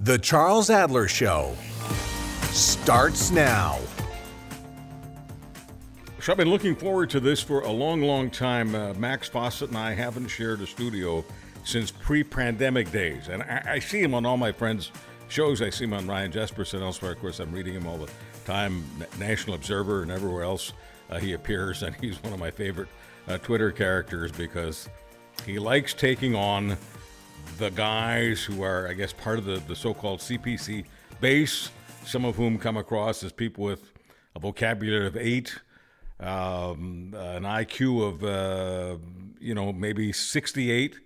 The Charles Adler Show starts now. So I've been looking forward to this for a long, long time. Uh, Max Fawcett and I haven't shared a studio since pre-pandemic days, and I, I, see him on all my friends' shows. I see him on Ryan Jespersen elsewhere. Of course, I'm reading him all the time. National Observer and everywhere else uh, he appears, and he's one of my favorite uh, Twitter characters because he likes taking on the guys who are, I guess, part of the, the so called CPC base, some of whom come across as people with a vocabulary of eight, um, an IQ of, uh, you know, maybe 68,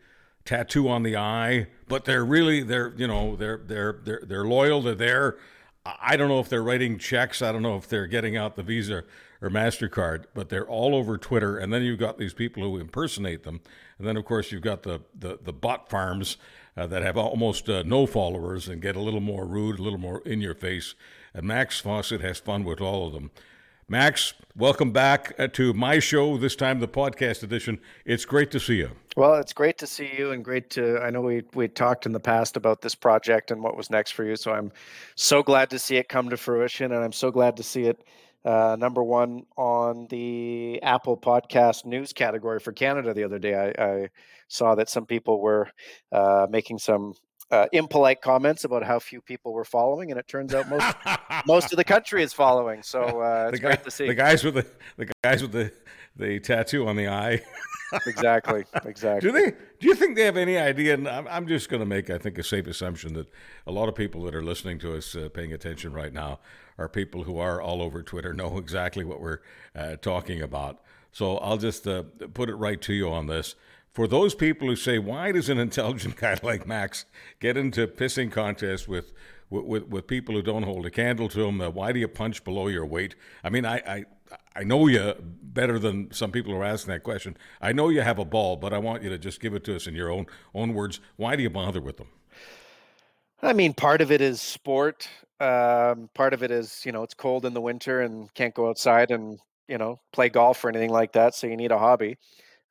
tattoo on the eye, but they're really, they're, you know, they're, they're, they're, they're loyal, they're there. I don't know if they're writing checks. I don't know if they're getting out the Visa or MasterCard, but they're all over Twitter. And then you've got these people who impersonate them. And then, of course, you've got the, the, the bot farms uh, that have almost uh, no followers and get a little more rude, a little more in your face. And Max Fawcett has fun with all of them. Max, welcome back uh, to my show, this time the podcast edition. It's great to see you. Well, it's great to see you and great to I know we we talked in the past about this project and what was next for you, so I'm so glad to see it come to fruition and I'm so glad to see it uh, number one on the Apple Podcast news category for Canada the other day. I, I saw that some people were uh, making some uh, impolite comments about how few people were following, and it turns out most most of the country is following. So uh, it's guy, great to see the guys with the the guys with the the tattoo on the eye. Exactly. Exactly. Do they? Do you think they have any idea? And I'm, I'm just going to make, I think, a safe assumption that a lot of people that are listening to us, uh, paying attention right now, are people who are all over Twitter, know exactly what we're uh, talking about. So I'll just uh, put it right to you on this. For those people who say, why does an intelligent guy like Max get into pissing contests with with, with, people who don't hold a candle to him? Uh, why do you punch below your weight? I mean, I, I I know you better than some people are asking that question. I know you have a ball, but I want you to just give it to us in your own own words. Why do you bother with them? I mean, part of it is sport. Um, part of it is, you know, it's cold in the winter and can't go outside and, you know, play golf or anything like that. So you need a hobby.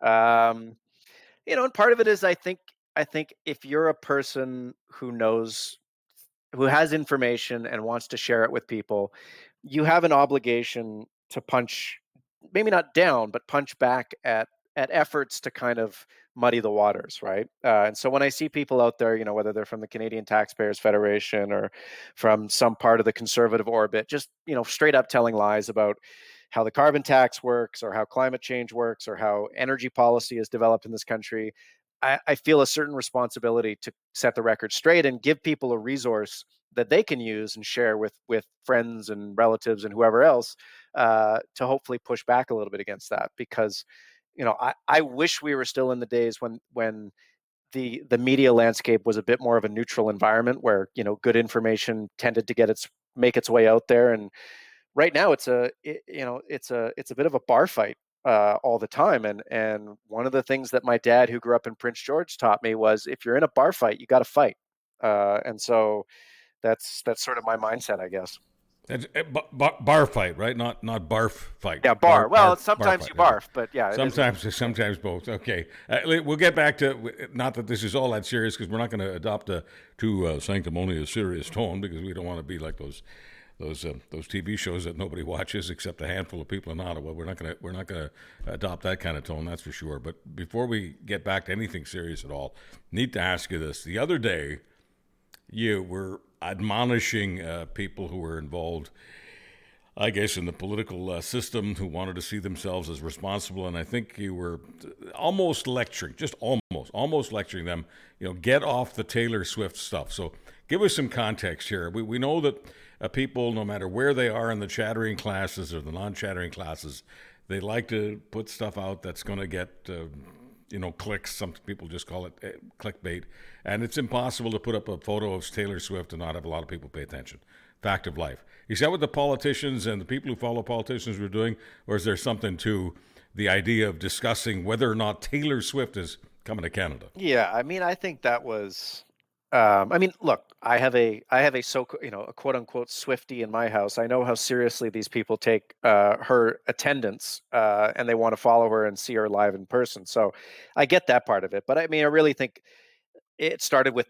Um, you know, and part of it is, I think, I think if you're a person who knows, who has information and wants to share it with people, you have an obligation to punch maybe not down but punch back at at efforts to kind of muddy the waters right? Uh, and so when i see people out there you know whether they're from the canadian taxpayers federation or from some part of the conservative orbit just you know straight up telling lies about how the carbon tax works or how climate change works or how energy policy is developed in this country I, I feel a certain responsibility to set the record straight and give people a resource that they can use and share with with friends and relatives and whoever else uh, to hopefully push back a little bit against that because you know I, I wish we were still in the days when when the the media landscape was a bit more of a neutral environment where you know good information tended to get its make its way out there. And right now it's a it, you know it's a it's a bit of a bar fight uh, all the time. And and one of the things that my dad who grew up in prince george taught me was if you're in a bar fight you got to fight. Uh, and so that's that's sort of my mindset, I guess. Eh, bar, fight, right? Not not barf fight. Yeah, bar. bar well, sometimes bar you barf, but yeah. Sometimes, sometimes both. Okay, uh, we'll get back to. Not that this is all that serious, because we're not going to adopt a too uh, sanctimonious, serious tone, because we don't want to be like those those uh, those TV shows that nobody watches except a handful of people in Ottawa. We're not going to we're not going to adopt that kind of tone, that's for sure. But before we get back to anything serious at all, need to ask you this: the other day, you were admonishing uh, people who were involved, I guess, in the political uh, system who wanted to see themselves as responsible. And I think you were almost lecturing, just almost, almost lecturing them, you know, get off the Taylor Swift stuff. So give us some context here. We, we know that uh, people, no matter where they are in the chattering classes or the non chattering classes, they like to put stuff out that's going to get uh, you know, clicks. Some people just call it uh, clickbait. And it's impossible to put up a photo of Taylor Swift and not have a lot of people pay attention. Fact of life. Is that what the politicians and the people who follow politicians were doing? Or is there something to the idea of discussing whether or not Taylor Swift is coming to Canada? Yeah, I mean, I think that was um, I mean, look, I have a I have a so you know a quote unquote Swifty in my house. I know how seriously these people take uh, her attendance, uh, and they want to follow her and see her live in person. So I get that part of it, but I mean, I really think it started with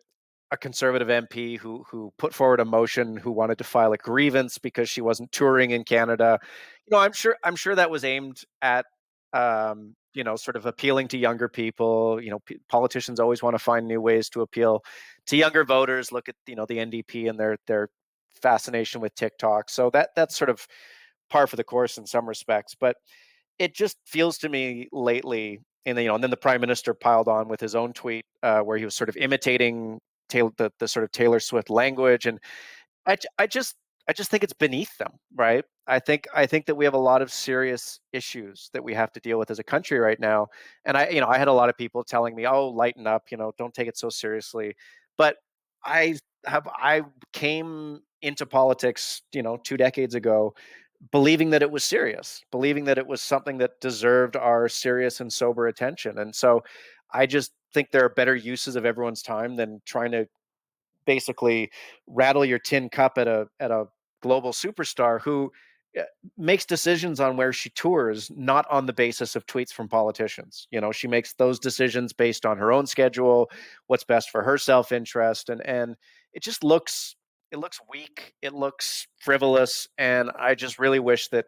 a conservative MP who who put forward a motion who wanted to file a grievance because she wasn't touring in Canada. You know, I'm sure I'm sure that was aimed at um, you know, sort of appealing to younger people. You know, p- politicians always want to find new ways to appeal to younger voters. Look at you know the NDP and their their fascination with TikTok. So that that's sort of par for the course in some respects. But it just feels to me lately, and you know, and then the prime minister piled on with his own tweet uh, where he was sort of imitating Taylor, the the sort of Taylor Swift language, and I I just I just think it's beneath them, right? I think I think that we have a lot of serious issues that we have to deal with as a country right now. And I, you know, I had a lot of people telling me, "Oh, lighten up, you know, don't take it so seriously." But I have I came into politics, you know, 2 decades ago believing that it was serious, believing that it was something that deserved our serious and sober attention. And so I just think there are better uses of everyone's time than trying to basically rattle your tin cup at a at a global superstar who eh, makes decisions on where she tours not on the basis of tweets from politicians you know? She makes those decisions based on her own schedule what's best for her self-interest and and it just looks it looks weak it looks frivolous and i just really wish that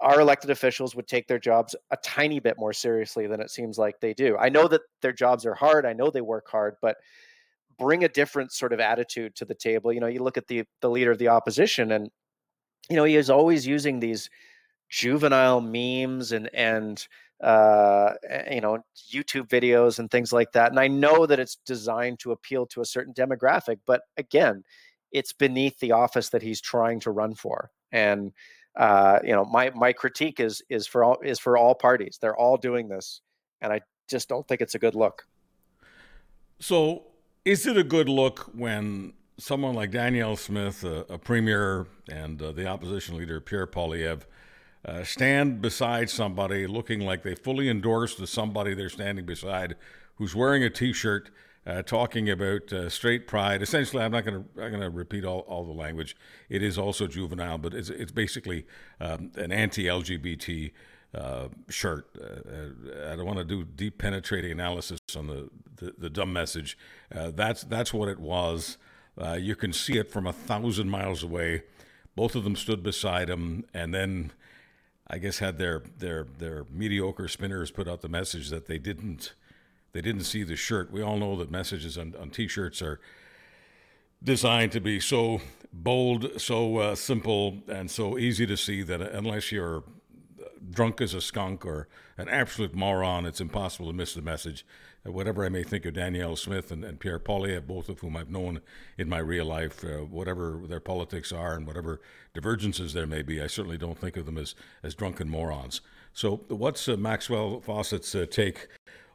our elected officials would take their jobs a tiny bit more seriously than it seems like they do. I know that their jobs are hard i know they work hard but bring a different sort of attitude to the table. You know, you look at the the leader of the opposition, and you know he is always using these juvenile memes and and uh, you know YouTube videos and things like that. And I know that it's designed to appeal to a certain demographic, but again, it's beneath the office that he's trying to run for. And uh, you know, my my critique is is for all is for all parties. They're all doing this, and I just don't think it's a good look. So is it a good look when someone like Danielle Smith, a, a premier, and uh, the opposition leader Pierre Poilievre uh, stand beside somebody looking like they fully endorse the somebody they're standing beside, who's wearing a T-shirt uh, talking about uh, straight pride. Essentially, I'm not going to going to repeat all, all the language. It is also juvenile, but it's it's basically um, an anti-LGBT uh, shirt. Uh, I don't want to do deep penetrating analysis on the, the, the dumb message. Uh, that's, that's what it was. Uh, you can see it from a thousand miles away. Both of them stood beside him, and then I guess had their, their, their mediocre spinners put out the message that they didn't they didn't see the shirt. We all know that messages on, on T-shirts are designed to be so bold, so uh, simple, and so easy to see that unless you're drunk as a skunk or an absolute moron, it's impossible to miss the message. Uh, whatever I may think of Danielle Smith and, and Pierre Poilievre, both of whom I've known in my real life, uh, whatever their politics are and whatever divergences there may be, I certainly don't think of them as, as drunken morons. So, what's uh, Maxwell Fawcett's uh, take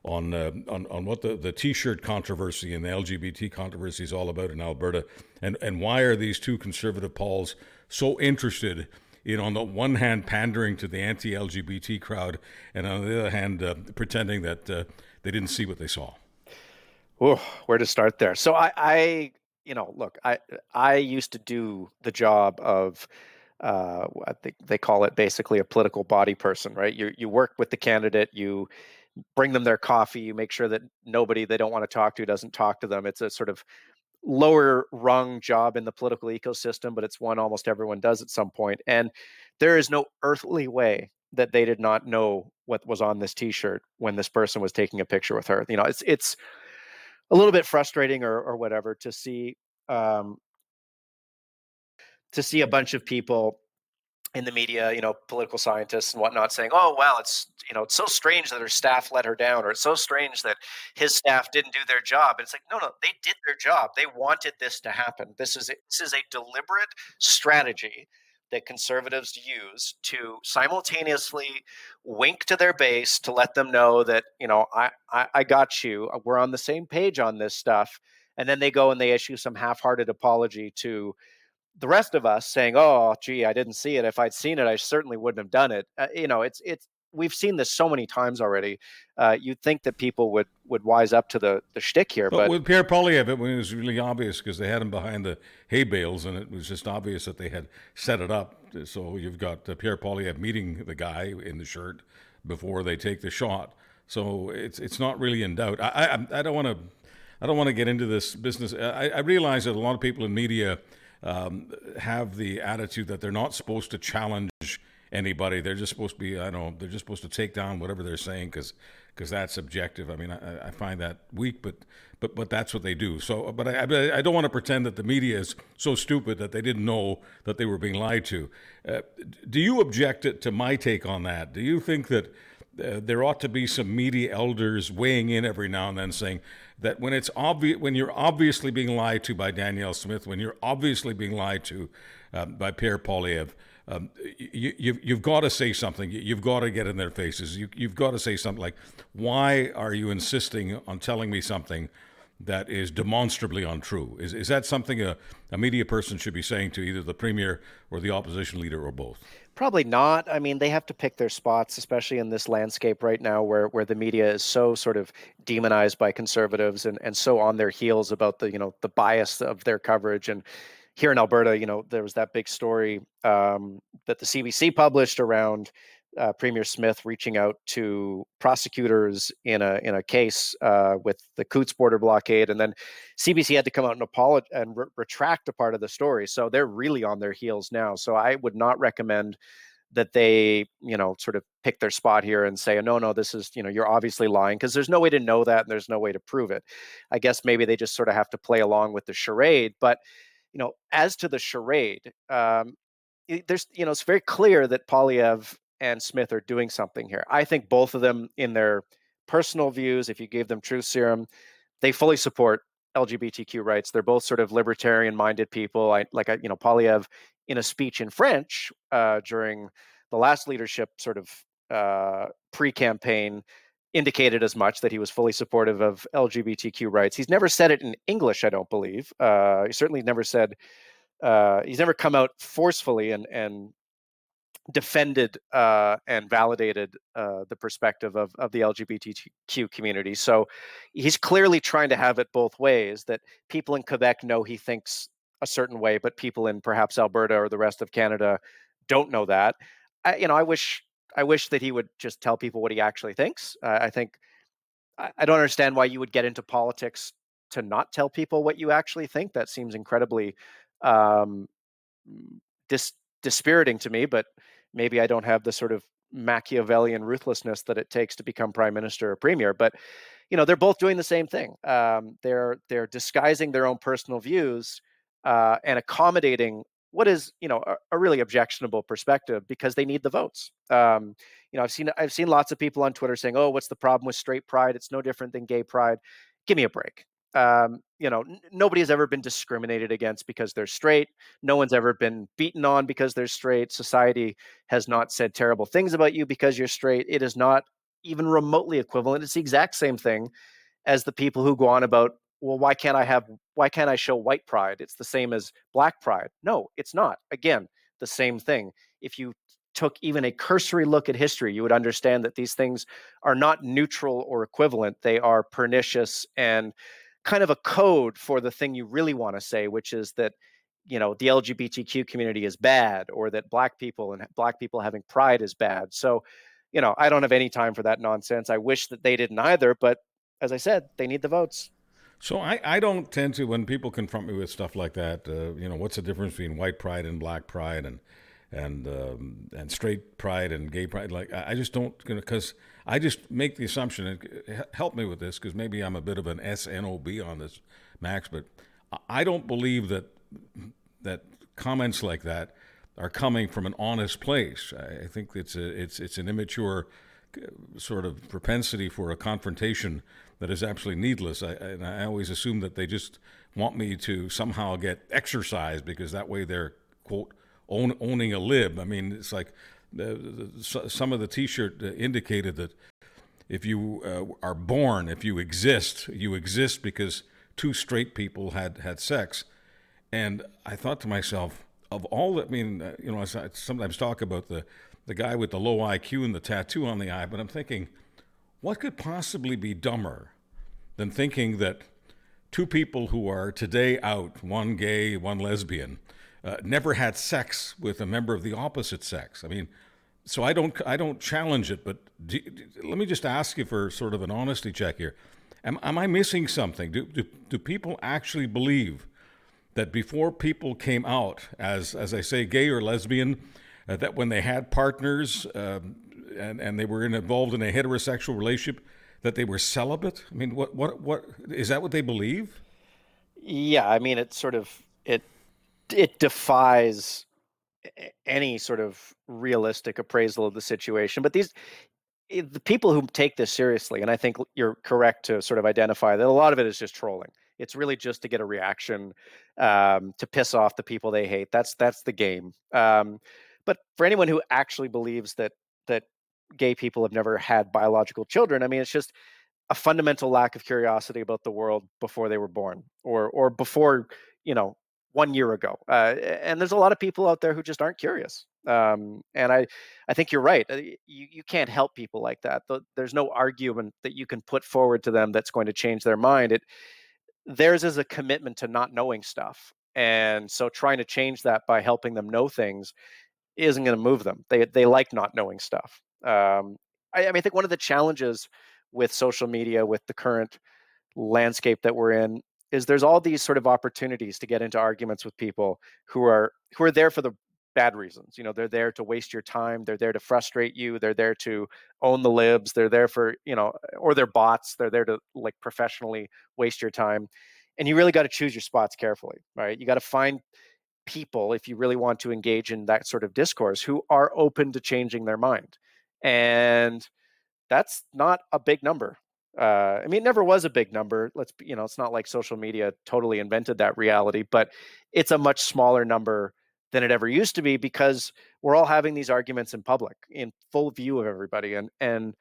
on, uh, on on what the, the T-shirt controversy and the LGBT controversy is all about in Alberta, and and why are these two conservative pols so interested? You know, on the one hand, pandering to the anti LGBT crowd, and on the other hand, uh, pretending that uh, they didn't see what they saw. Ooh, where to start there? So I, I, you know, look, I, I used to do the job of, uh, I think they call it basically a political body person, right? You, you work with the candidate, you bring them their coffee, you make sure that nobody they don't want to talk to doesn't talk to them. It's a sort of lower rung job in the political ecosystem, but it's one almost everyone does at some point. And there is no earthly way that they did not know what was on this T-shirt when this person was taking a picture with her. You know, it's it's a little bit frustrating or or whatever to see um, to see a bunch of people in the media, you know, political scientists and whatnot saying, "Oh, well, it's you know, it's so strange that her staff let her down, or it's so strange that his staff didn't do their job." And it's like, no, no, they did their job. They wanted this to happen. This is a, this is a deliberate strategy that conservatives use to simultaneously wink to their base to let them know that you know, I, I, I got you. We're on the same page on this stuff. And then they go and they issue some half-hearted apology to the rest of us saying, "Oh, gee, I didn't see it. If I'd seen it, I certainly wouldn't have done it." Uh, you know, it's it's we've seen this so many times already. Uh, you'd think that people would would wise up to the the shtick here, but, but with Pierre Poilievre, it was really obvious because they had him behind the hay bales, and it was just obvious that they had set it up. So you've got uh, Pierre Poilievre meeting the guy in the shirt before they take the shot. So it's it's not really in doubt. I I, I don't want to I don't want to get into this business. I, I realize that a lot of people in media um, have the attitude that they're not supposed to challenge anybody. They're just supposed to be, I don't know, they're just supposed to take down whatever they're saying because because that's objective. I mean, I, I, find that weak, but but but that's what they do. So, but I, I don't want to pretend that the media is so stupid that they didn't know that they were being lied to. Uh, do you object to my take on that? Do you think that uh, there ought to be some media elders weighing in every now and then, saying that when it's obvious, when you're obviously being lied to by Danielle Smith, when you're obviously being lied to um, by Pierre Poilievre um, you, you've, you've got to say something. You've got to get in their faces. You, you've got to say something like, why are you insisting on telling me something that is demonstrably untrue? Is, is that something a, a media person should be saying to either the premier or the opposition leader or both? Probably not. I mean, they have to pick their spots, especially in this landscape right now where, where the media is so sort of demonized by conservatives and, and so on their heels about the, you know, the bias of their coverage. And here in Alberta, you know, there was that big story um, that the CBC published around uh, Premier Smith reaching out to prosecutors in a in a case uh, with the Coutts border blockade, and then CBC had to come out and apologize and re- retract a part of the story. So they're really on their heels now. So I would not recommend that they you know sort of pick their spot here and say no no this is you know you're obviously lying because there's no way to know that and there's no way to prove it i guess maybe they just sort of have to play along with the charade but you know, as to the charade, um, there's, you know, it's very clear that Poilievre and Smith are doing something here. I think both of them, in their personal views, if you gave them truth serum, they fully support LGBTQ rights. They're both sort of libertarian-minded people. I like, I, you know, Poilievre in a speech in French uh, during the last leadership sort of uh, pre-campaign indicated as much that he was fully supportive of LGBTQ rights. He's never said it in English, I don't believe. Uh, he certainly never said uh, he's never come out forcefully and and defended uh, and validated uh, the perspective of, of the LGBTQ community. So he's clearly trying to have it both ways. That people in Quebec know he thinks a certain way, but people in perhaps Alberta or the rest of Canada don't know that. I, you know, I wish I wish that he would just tell people what he actually thinks. Uh, I think I, I, don't understand why you would get into politics to not tell people what you actually think. That seems incredibly um, dis- dispiriting to me. But maybe I don't have the sort of Machiavellian ruthlessness that it takes to become prime minister or premier. But you know, they're both doing the same thing. Um, they're they're disguising their own personal views uh, and accommodating what is you know a, a, really objectionable perspective because they need the votes. Um, you know, I've seen I've seen lots of people on Twitter saying, "Oh, what's the problem with straight pride? It's no different than gay pride." Give me a break. Um, you know, n- nobody has ever been discriminated against because they're straight. No one's ever been beaten on because they're straight. Society has not said terrible things about you because you're straight. It is not even remotely equivalent. It's the exact same thing as the people who go on about well why can't i have why can't i show white pride it's the same as black pride no it's not again the same thing if you took even a cursory look at history you would understand that these things are not neutral or equivalent they are pernicious and kind of a code for the thing you really want to say which is that you know the lgbtq community is bad or that black people and black people having pride is bad so you know i don't have any time for that nonsense i wish that they didn't either but as i said they need the votes so I, I don't tend to when people confront me with stuff like that. Uh, you know, what's the difference between white pride and black pride and and um, and straight pride and gay pride? Like I just don't because I just make the assumption. And help me with this because maybe I'm a bit of an SNOB on this, Max. But I don't believe that that comments like that are coming from an honest place. I think it's a it's it's an immature uh, sort of propensity for a confrontation that is absolutely needless. I, and I always assume that they just want me to somehow get exercised because that way they're quote own, owning a lib. I mean, it's like some of the T-shirt indicated that if you uh, are born, if you exist, you exist because two straight people had had sex. And I thought to myself, of all that, I mean, uh, you know, I sometimes talk about the the guy with the low IQ and the tattoo on the eye, but I'm thinking what could possibly be dumber than thinking that two people who are today out, one gay, one lesbian, uh, never had sex with a member of the opposite sex? I mean, so I don't I don't challenge it, but do, let me just ask you for sort of an honesty check here. Am, am I missing something? Do, do, do people actually believe that before people came out as, as I say, gay or lesbian, uh, that when they had partners um, and, and they were involved in a heterosexual relationship, that they were celibate? I mean, what, what, what is that what they believe? Yeah, I mean, it sort of it defies any sort of realistic appraisal of the situation. But these Eh, the people who take this seriously, and I think you're correct to sort of identify that a lot of it is just trolling. It's really just to get a reaction, um, to piss off the people they hate. That's that's the game. Um, but for anyone who actually believes that that gay people have never had biological children, I mean, it's just a fundamental lack of curiosity about the world before they were born, or or before you know one year ago. Uh, and there's a lot of people out there who just aren't curious. Um, and I, I think you're right. Uh, you, you can't help people like that. There's no argument that you can put forward to them that's going to change their mind. It, theirs is a commitment to not knowing stuff. And so trying to change that by helping them know things isn't going to move them. They, they like not knowing stuff. Um, I, I mean, I think one of the challenges with social media, with the current landscape that we're in, is there's all these sort of opportunities to get into arguments with people who are who are there for the bad reasons. You know, they're there to waste your time. They're there to frustrate you. They're there to own the libs. They're there for, you know, or they're bots. They're there to like professionally waste your time. And you really got to choose your spots carefully, right? You got to find people, if you really want to engage in that sort of discourse, who are open to changing their mind. And that's not a big number. Uh, I mean, it never was a big number. Let's, you know, it's not like social media totally invented that reality, but it's a much smaller number than it ever used to be because we're all having these arguments in public in full view of everybody and and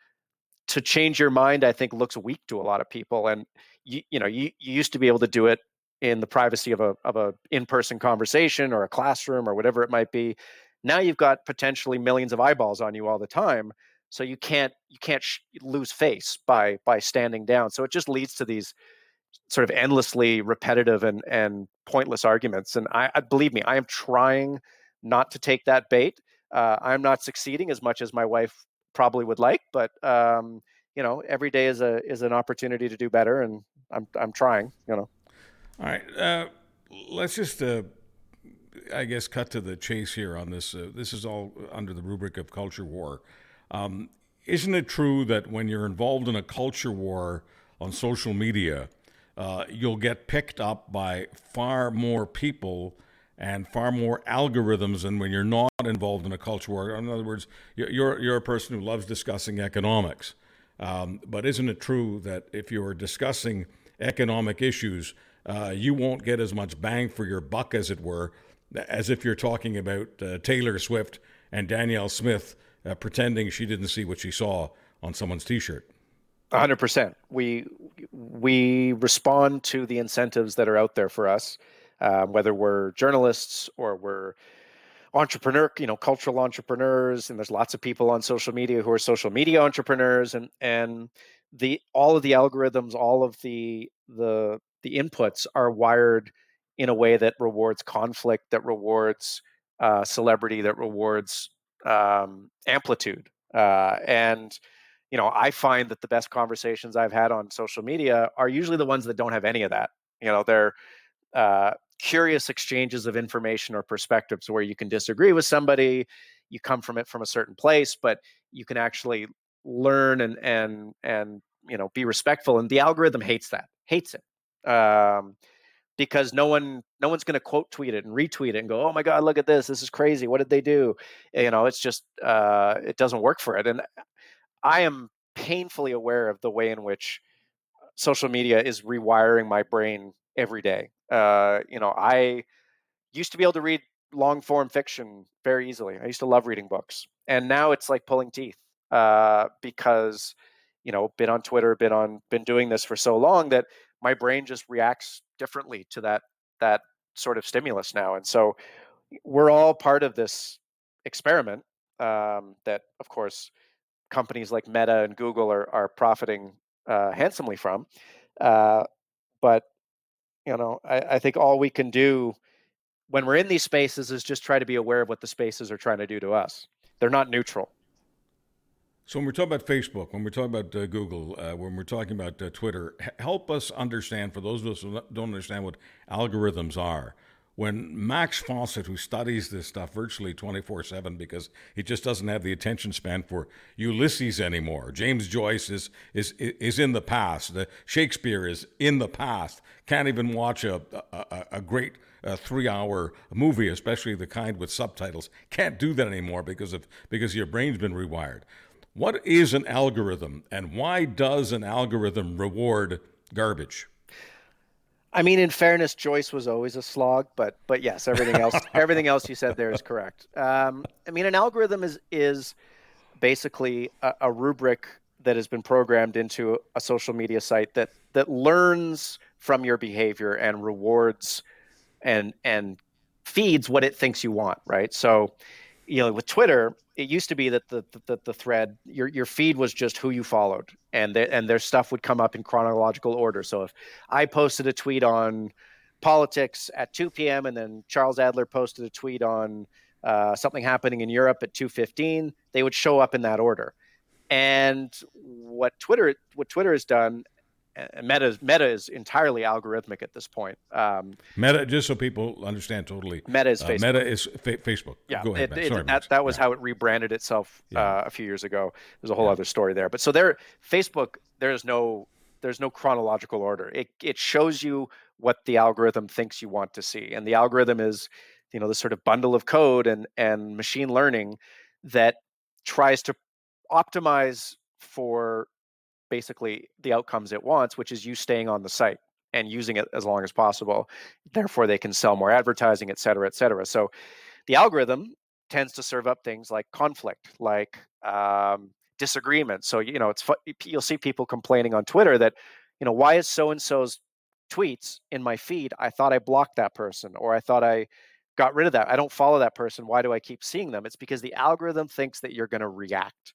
to change your mind i think looks weak to a lot of people and you you know you, you used to be able to do it in the privacy of a of a in-person conversation or a classroom or whatever it might be now you've got potentially millions of eyeballs on you all the time so you can't you can't sh- lose face by by standing down so it just leads to these sort of endlessly repetitive and and pointless arguments. And I, I believe me, I am trying not to take that bait. Uh, I'm not succeeding as much as my wife probably would like, but um, you know, every day is a is an opportunity to do better, and I'm I'm trying. You know. All right, uh, let's just. Uh, I guess cut to the chase here on this. Uh, this is all under the rubric of culture war. Um, isn't it true that when you're involved in a culture war on social media, uh, you'll get picked up by far more people and far more algorithms than when you're not involved in a culture war. In other words, you're, you're a person who loves discussing economics. Um, but isn't it true that if you're discussing economic issues, uh, you won't get as much bang for your buck, as it were, as if you're talking about uh, Taylor Swift and Danielle Smith uh, pretending she didn't see what she saw on someone's t shirt? hundred percent. We we respond to the incentives that are out there for us, um, whether we're journalists or we're entrepreneur, you know, cultural entrepreneurs, and there's lots of people on social media who are social media entrepreneurs, and and the all of the algorithms, all of the the the inputs are wired in a way that rewards conflict, that rewards uh, celebrity, that rewards um, amplitude, uh, and you know, I find that the best conversations I've had on social media are usually the ones that don't have any of that. You know, they're uh, curious exchanges of information or perspectives where you can disagree with somebody, you come from it from a certain place, but you can actually learn and and and you know be respectful. And the algorithm hates that, hates it. Um, because no one no one's going to quote tweet it and retweet it and go oh my god look at this this is crazy what did they do you know it's just uh, it doesn't work for it and I am painfully aware of the way in which social media is rewiring my brain every day. Uh, you know, I used to be able to read long form fiction very easily. I used to love reading books, and now it's like pulling teeth uh, because you know, been on Twitter, been on, been doing this for so long that my brain just reacts differently to that that sort of stimulus now, and so we're all part of this experiment um, that, of course, companies like Meta and Google are are profiting uh, handsomely from. Uh, but you know, I, I think all we can do when we're in these spaces is just try to be aware of what the spaces are trying to do to us. They're not neutral. So when we're talking about Facebook, when we're talking about uh, Google, uh, when we're talking about uh, Twitter, help us understand, for those of us who don't understand what algorithms are, when Max Fawcett, who studies this stuff virtually 24 7 because he just doesn't have the attention span for Ulysses anymore, James Joyce is, is, is in the past, the Shakespeare is in the past, can't even watch a, a, a great uh, three hour movie, especially the kind with subtitles. Can't do that anymore because, of, because your brain's been rewired. What is an algorithm, and why does an algorithm reward garbage? I mean, in fairness, Joyce was always a slog, but but yes, everything else everything else you said there is correct. Um, I mean, an algorithm is is basically a, a, rubric that has been programmed into a social media site that that learns from your behavior and rewards and and feeds what it thinks you want, right? So, you know, with Twitter, it used to be that the, the the, thread your your feed was just who you followed and the, and their stuff would come up in chronological order. So if i posted a tweet on politics at 2 p.m and then charles adler posted a tweet on uh, something happening in europe at 2.15 they would show up in that order. And what twitter what twitter has done Meta Meta is entirely algorithmic at this point. Um, Meta, just so people understand totally. Meta is uh, Facebook. Meta is fa- Facebook. Yeah, Go ahead, it, it, that, that was yeah. how it rebranded itself yeah. uh, a few years ago. There's a whole yeah. other story there. But so there, Facebook, there's no there's no chronological order. It it shows you what the algorithm thinks you want to see, and the algorithm is, you know, this sort of bundle of code and and machine learning that tries to optimize for basically the outcomes it wants, which is you staying on the site and using it as long as possible. Therefore, they can sell more advertising, et cetera, et cetera. So the algorithm tends to serve up things like conflict, like um, disagreement. So you know, it's you'll see people complaining on Twitter that you know why is so and so's tweets in my feed? I thought I blocked that person, or I thought I got rid of that. I don't follow that person. Why do I keep seeing them? It's because the algorithm thinks that you're going to react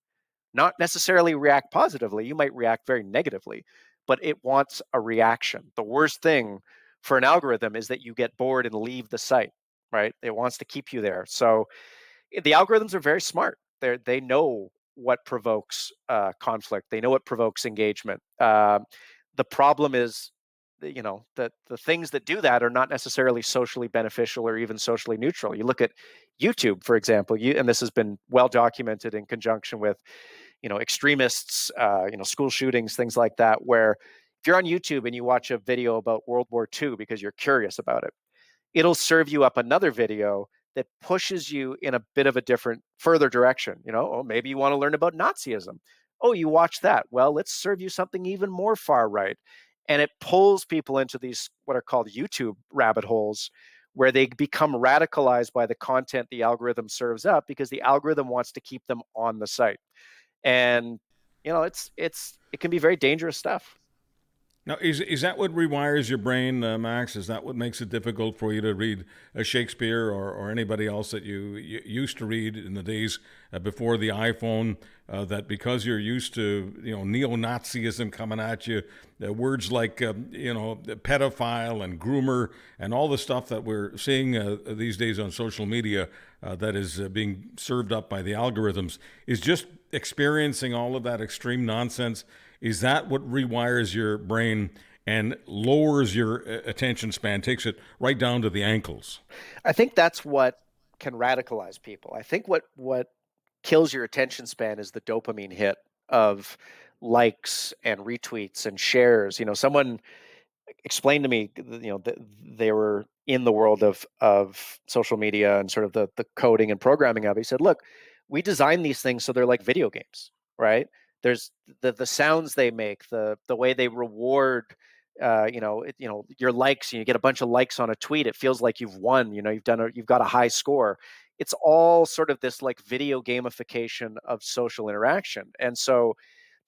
not necessarily react positively. You might react very negatively, but it wants a reaction. The worst thing for an algorithm is that you get bored and leave the site, right? It wants to keep you there. So eh, the algorithms are very smart. They they know what provokes uh, conflict. They know what provokes engagement. Uh, the problem is, you know, that the things that do that are not necessarily socially beneficial or even socially neutral. You look at YouTube, for example, you, and this has been well documented in conjunction with you know extremists uh, you know school shootings things like that where if you're on youtube and you watch a video about world war ii because you're curious about it it'll serve you up another video that pushes you in a bit of a different further direction you know oh maybe you want to learn about nazism. Oh you watch that. Well let's serve you something even more far right. And it pulls people into these what are called youtube rabbit holes where they become radicalized by the content the algorithm serves up because the algorithm wants to keep them on the site and you know it's it's it can be very dangerous stuff now, is is that what rewires your brain, uh, Max? Is that what makes it difficult for you to read a Shakespeare or, or anybody else that you, you used to read in the days uh, before the iPhone? Uh, that because you're used to you know neo-Nazism coming at you, uh, words like um, you know pedophile and groomer and all the stuff that we're seeing uh, these days on social media uh, that is being served up by the algorithms is just experiencing all of that extreme nonsense is that what rewires your brain and lowers your uh, attention span, takes it right down to the ankles? I think that's what can radicalize people. I think what what kills your attention span is the dopamine hit of likes and retweets and shares. You know, someone explained to me, you know, that they were in the world of of social media and sort of the the coding and programming of it. He said, "Look, we design these things so they're like video games, right? there's the the sounds they make, the the way they reward uh, you know, it, you know, your likes, and you get a bunch of likes on a tweet. It feels like you've won. You know, you've done a, you've got a high score. It's all sort of this like video gamification of social interaction. And so,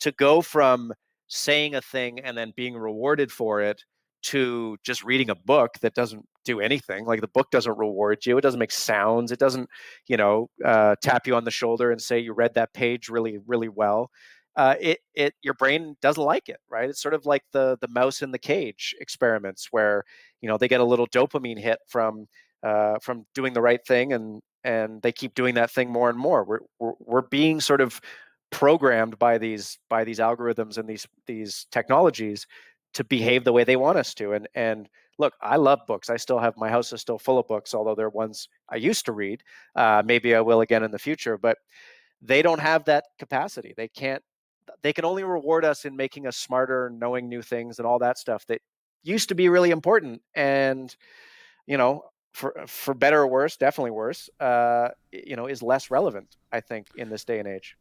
to go from saying a thing and then being rewarded for it to just reading a book that doesn't do anything, like the book doesn't reward you, it doesn't make sounds, it doesn't, you know, uh, tap you on the shoulder and say you read that page really, really well uh, it it your brain doesn't like it, right? It's sort of like the the mouse in the cage experiments, where you know they get a little dopamine hit from uh, from doing the right thing, and and they keep doing that thing more and more. We're we're, we're being sort of programmed by these by these algorithms and these these technologies to behave the way they want us to and and look i love books i still have my house is still full of books although they're ones i used to read uh, maybe i will again in the future but they don't have that capacity they can't they can only reward us in making us smarter and knowing new things and all that stuff that used to be really important and you know for for better or worse definitely worse uh, you know is less relevant i think in this day and age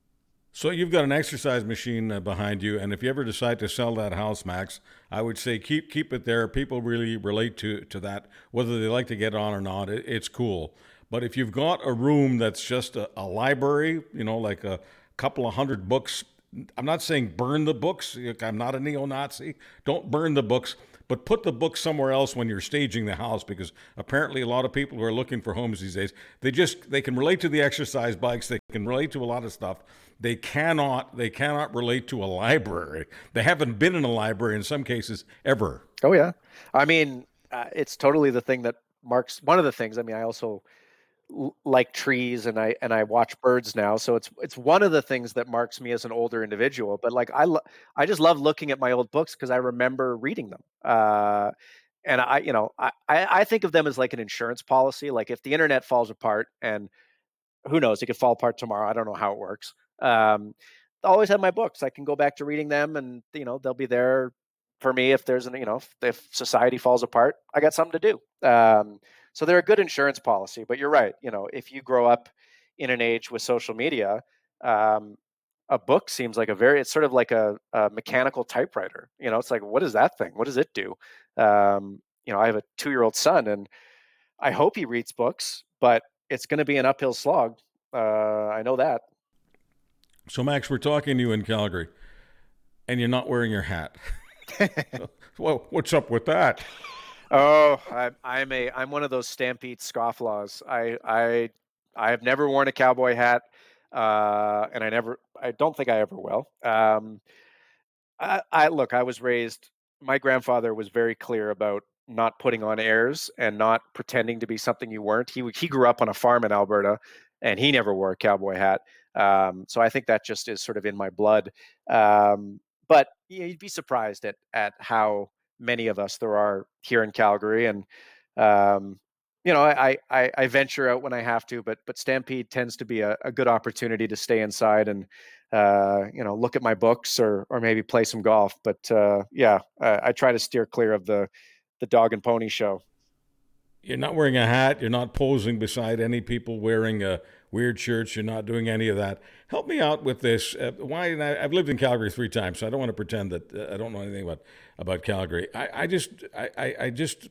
so you've got an exercise machine uh, behind you, and if you ever decide to sell that house, Max, I would say keep keep it there. People really relate to to that, whether they like to get on or not. It, it's cool. But if you've got a room that's just a, a library, you know, like a couple of hundred books, I'm not saying burn the books. I'm not a neo-Nazi. Don't burn the books but put the book somewhere else when you're staging the house because apparently a lot of people who are looking for homes these days they just they can relate to the exercise bikes they can relate to a lot of stuff they cannot they cannot relate to a library. They haven't been in a library in some cases ever. Oh yeah, I mean uh, it's totally the thing that marks one of the things. I mean, I also l- like trees and I and I watch birds now, so it's it's one of the things that marks me as an older individual. But like I lo- I just love looking at my old books because I remember reading them. Uh, and I, you know, I, I think of them as like an insurance policy. Like if the internet falls apart and who knows, it could fall apart tomorrow. I don't know how it works. Um, I always have my books. I can go back to reading them, and you know they'll be there for me if there's an you know if, if society falls apart. I got something to do. Um, so they're a good insurance policy. But you're right. You know, if you grow up in an age with social media, um, a book seems like a very it's sort of like a, a, mechanical typewriter. You know, it's like what is that thing? What does it do? Um, you know, I have a two year old son, and I hope he reads books, but it's going to be an uphill slog. Uh, I know that. So, Max, we're talking to you in Calgary, and you're not wearing your hat. well, what's up with that? Oh, I'm, I'm a I'm one of those Stampede scofflaws. I I I have never worn a cowboy hat, uh, and I never I don't think I ever will. Um, I, I look. I was raised. My grandfather was very clear about not putting on airs and not pretending to be something you weren't. He he grew up on a farm in Alberta, and he never wore a cowboy hat. Um, so I think that just is sort of in my blood. Um, but you know, you'd be surprised at at how many of us there are here in Calgary, and um, you know, I, I, I venture out when I have to, but but Stampede tends to be a, a good opportunity to stay inside and uh, you know look at my books or or maybe play some golf. But uh, yeah, I, I try to steer clear of the the dog and pony show. You're not wearing a hat. You're not posing beside any people wearing a weird shirts. You're not doing any of that. Help me out with this. Uh, why? I, have lived in Calgary three times, so I don't want to pretend that uh, I don't know anything about about Calgary. I, I just I, I, just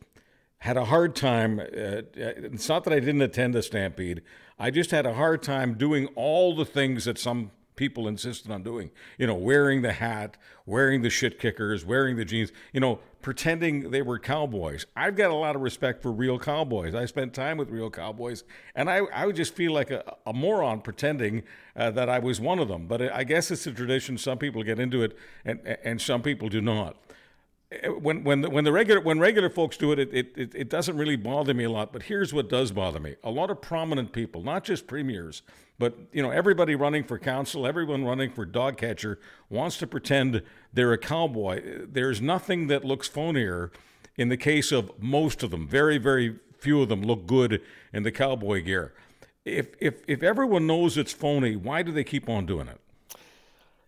had a hard time. Uh, it's not that I didn't attend a stampede. I just had a hard time doing all the things that some people insisted on doing. You know, wearing the hat, wearing the shit kickers, wearing the jeans, you know, pretending they were cowboys. I've got a lot of respect for real cowboys. I spent time with real cowboys, and I, I would just feel like a, a moron pretending uh, that I was one of them. But I guess it's a tradition. Some people get into it, and, and some people do not when when the, when the regular when regular folks do it, it, it it doesn't really bother me a lot. But here's what does bother me: a lot of prominent people, not just premiers, but you know everybody running for council, everyone running for dog catcher, wants to pretend they're a cowboy. There's nothing that looks phonier. In the case of most of them, very very few of them look good in the cowboy gear. If if if everyone knows it's phony, why do they keep on doing it?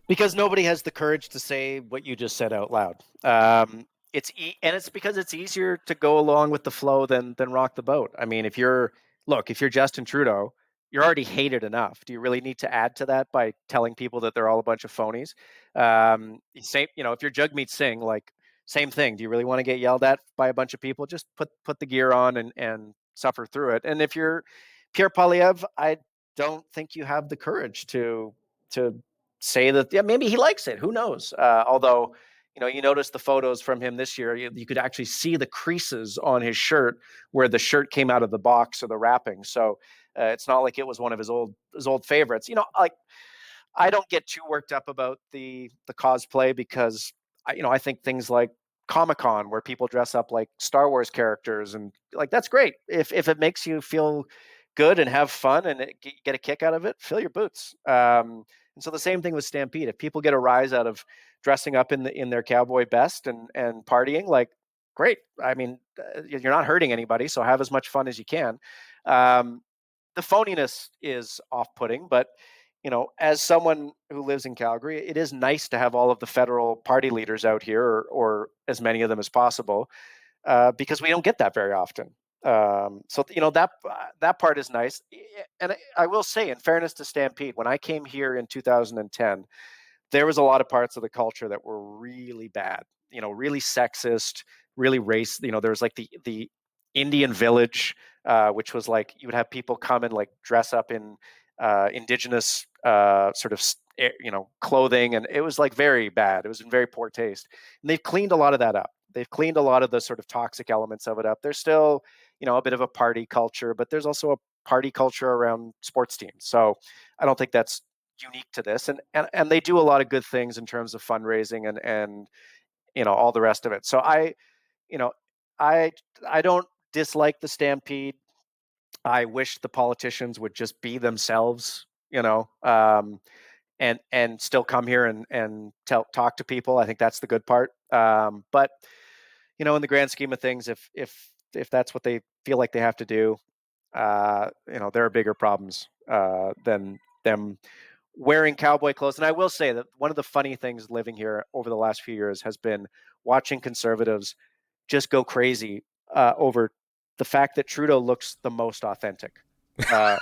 Because nobody has the courage to say what you just said out loud. Um, it's e- and it's because it's easier to go along with the flow than than rock the boat. I mean, if you're look, if you're Justin Trudeau, you're already hated enough. Do you really need to add to that by telling people that they're all a bunch of phonies? Um, same, you know, if you're Jagmeet Singh, like same thing. Do you really want to get yelled at by a bunch of people? Just put put the gear on and and suffer through it. And if you're Pierre Poilievre, I don't think you have the courage to to say that yeah maybe he likes it who knows? Uh, although you know you notice the photos from him this year you, you, could actually see the creases on his shirt where the shirt came out of the box or the wrapping so uh, it's not like it was one of his old his old favorites. You know like i don't get too worked up about the the cosplay because I, you know i think things like Comic Con where people dress up like Star Wars characters and like that's great. If if it makes you feel good and have fun and get a kick out of it, fill your boots. Um, and so the same thing with Stampede. If people get a rise out of dressing up in the in their cowboy best and and partying, like great. I mean, uh, you're not hurting anybody, so have as much fun as you can. Um, the phoniness is off-putting, but you know, as someone who lives in Calgary, it is nice to have all of the federal party leaders out here, or, or as many of them as possible, uh, because we don't get that very often. Um, so you know that uh, that part is nice, and I, I will say, in fairness to Stampede, when I came here in 2010, there was a lot of parts of the culture that were really bad. You know, really sexist, really race. You know, there was like the the Indian village, uh, which was like you would have people come and like dress up in uh, indigenous uh, sort of you know clothing, and it was like very bad. It was in very poor taste, and they've cleaned a lot of that up. They've cleaned a lot of the sort of toxic elements of it up. There's still you know a bit of a party culture, but there's also a party culture around sports teams. So I don't think that's unique to this, and and and they do a lot of good things in terms of fundraising and and you know all the rest of it. So I, you know, I I don't dislike the Stampede. I wish the politicians would just be themselves, you know, um, and and still come here and and tell, talk to people. I think that's the good part. Um, but you know, in the grand scheme of things, if if if that's what they feel like they have to do, uh, you know, there are bigger problems uh, than them wearing cowboy clothes. And I will say that one of the funny things living here over the last few years has been watching conservatives just go crazy uh, over the fact that Trudeau looks the most authentic. Uh,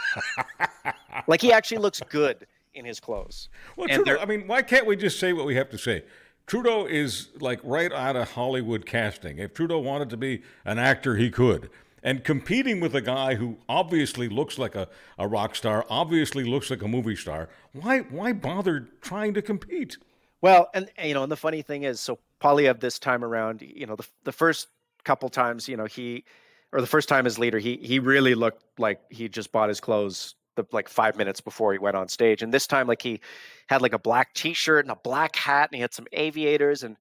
like he actually looks good in his clothes. Well, Trudeau, I mean, why can't we just say what we have to say? Trudeau is like right out of Hollywood casting. If Trudeau wanted to be an actor, he could. And competing with a guy who obviously looks like a, a rock star, obviously looks like a movie star, why why bother trying to compete? Well, and you know, and the funny thing is, so Poilievre this time around, you know, the the first couple times, you know, he or the first time as leader, he he really looked like he just bought his clothes the, like five minutes before he went on stage. And this time, like he had like a black T-shirt and a black hat, and he had some aviators, and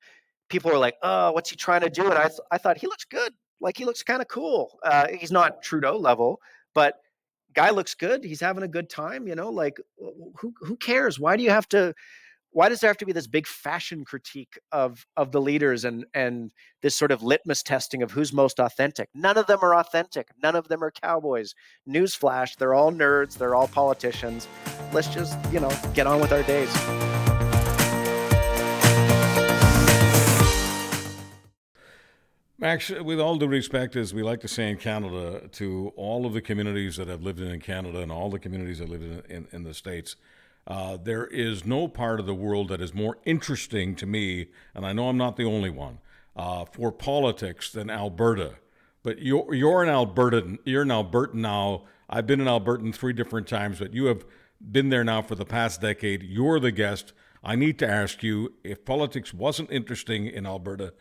people were like, "Oh, what's he trying to do?" And I th- I thought he looks good. Like he looks kind of cool. Uh, he's not Trudeau level, but guy looks good. He's having a good time. You know, like who who cares? Why do you have to? Why does there have to be this big fashion critique of of the leaders and and this sort of litmus testing of who's most authentic? None of them are authentic. None of them are cowboys. Newsflash they're all nerds. They're all politicians. Let's just you know get on with our days. Max, with all due respect, as we like to say in Canada, to all of the communities that have lived in Canada and all the communities that live in, in, in the States, uh, there is no part of the world that is more interesting to me, and I know I'm not the only one, uh, for politics than Alberta. But you're, you're an Albertan. You're an Albertan now. I've been in Alberta three different times, but you have been there now for the past decade. You're the guest. I need to ask you if politics wasn't interesting in Alberta,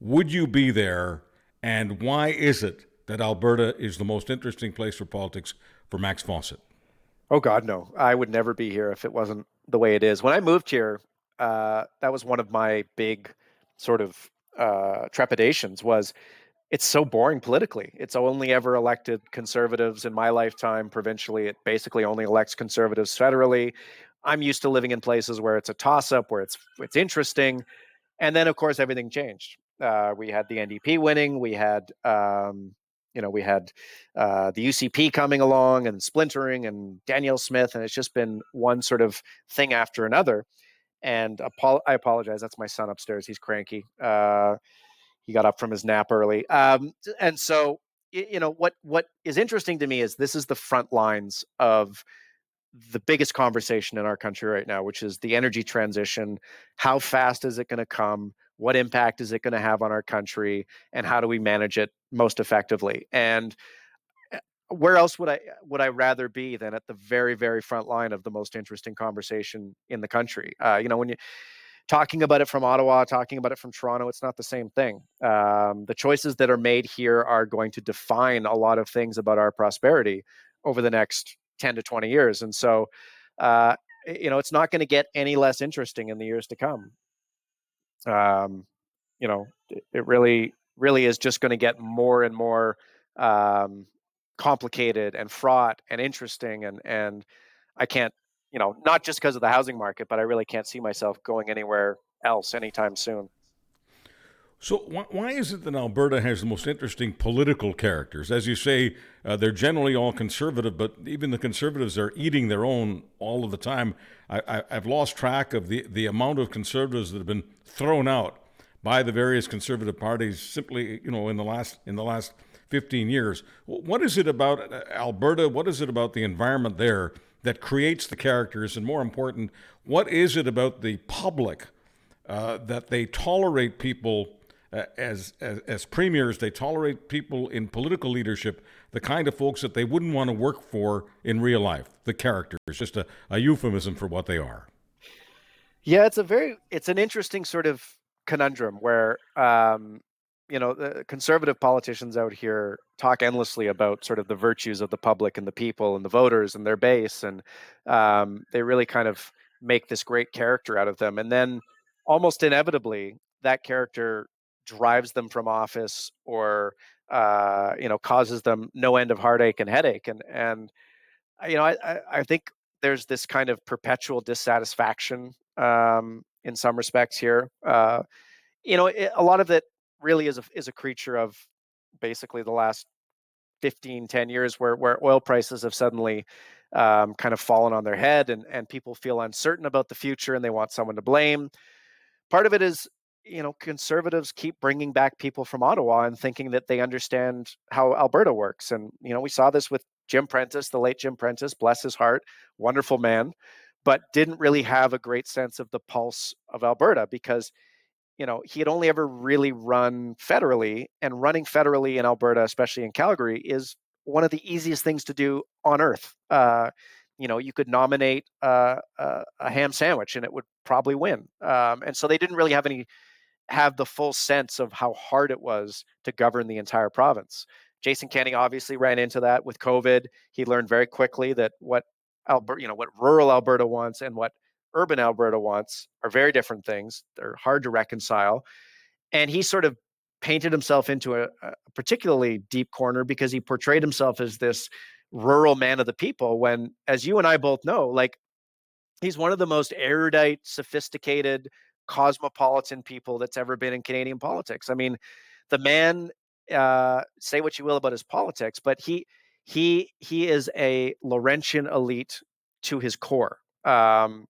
would you be there? And why is it that Alberta is the most interesting place for politics for Max Fawcett? Oh God, no! I would never be here if it wasn't the way it is. When I moved here, uh, that was one of my big sort of uh, trepidations. Was it's so boring politically. It's only ever elected conservatives in my lifetime. Provincially, it basically only elects conservatives federally. I'm used to living in places where it's a toss-up, where it's it's interesting, and then of course everything changed. Uh, we had the NDP winning. We had um, you know, we had uh, the UCP coming along and splintering and Danielle Smith, and it's just been one sort of thing after another. And I apologize. That's my son upstairs. He's cranky. Uh, he got up from his nap early. Um, and so, you know, what what is interesting to me is this is the front lines of the biggest conversation in our country right now, which is the energy transition. How fast is it going to come? What impact is it going to have on our country? And how do we manage it most effectively? And eh, where else would I would I rather be than at the very very front line of the most interesting conversation in the country? Uh, you know, when you talking about it from Ottawa, talking about it from Toronto, it's not the same thing. Um, the choices that are made here are going to define a lot of things about our prosperity over the next 10 to 20 years. And so, uh, you know, it's not going to get any less interesting in the years to come um, you know, it, really, really is just going to get more and more um, complicated and fraught and interesting and and I can't you know not just because of the housing market but I really can't see myself going anywhere else anytime soon. So why, why is it that Alberta has the most interesting political characters? As you say, uh, they're generally all conservative, but even the conservatives are eating their own all of the time. I, have lost track of the, the amount of conservatives that have been thrown out by the various conservative parties simply, you know, in the last in the last 15 years. What is it about uh, Alberta? What is it about the environment there that creates the characters? And more important, what is it about the public uh, that they tolerate people? As, as, as premiers, they tolerate people in political leadership, the kind of folks that they wouldn't want to work for in real life. The characters, just a, a euphemism for what they are. Yeah, it's a very it's an interesting sort of conundrum where um, you know the conservative politicians out here talk endlessly about sort of the virtues of the public and the people and the voters and their base, and um, they really kind of make this great character out of them, and then almost inevitably that character drives them from office or uh, you know causes them no end of heartache and headache and and uh, you know I, I think there's this kind of perpetual dissatisfaction um, in some respects here uh, you know it, a lot of it really is a, is a creature of basically the last 15 10 years where where oil prices have suddenly um, kind of fallen on their head and and people feel uncertain about the future and they want someone to blame. Part of it is you know, conservatives keep bringing back people from Ottawa and thinking that they understand how Alberta works. And, you know, we saw this with Jim Prentice, the late Jim Prentice, bless his heart, wonderful man, but didn't really have a great sense of the pulse of Alberta because, you know, he had only ever really run federally. And running federally in Alberta, especially in Calgary, is one of the easiest things to do on earth. Uh, you know, you could nominate uh, uh, a ham sandwich and it would probably win. Um, and so they didn't really have any have the full sense of how hard it was to govern the entire province. Jason Kenney obviously ran into that with COVID. He learned very quickly that what Alberta, you know, what rural Alberta wants and what urban Alberta wants are very different things. They're hard to reconcile. And he sort of painted himself into a, a particularly deep corner because he portrayed himself as this rural man of the people when as you and I both know, like he's one of the most erudite, sophisticated, cosmopolitan people that's ever been in Canadian politics. I mean, the man uh, say what you will about his politics, but he he he is a Laurentian elite to his core. Um,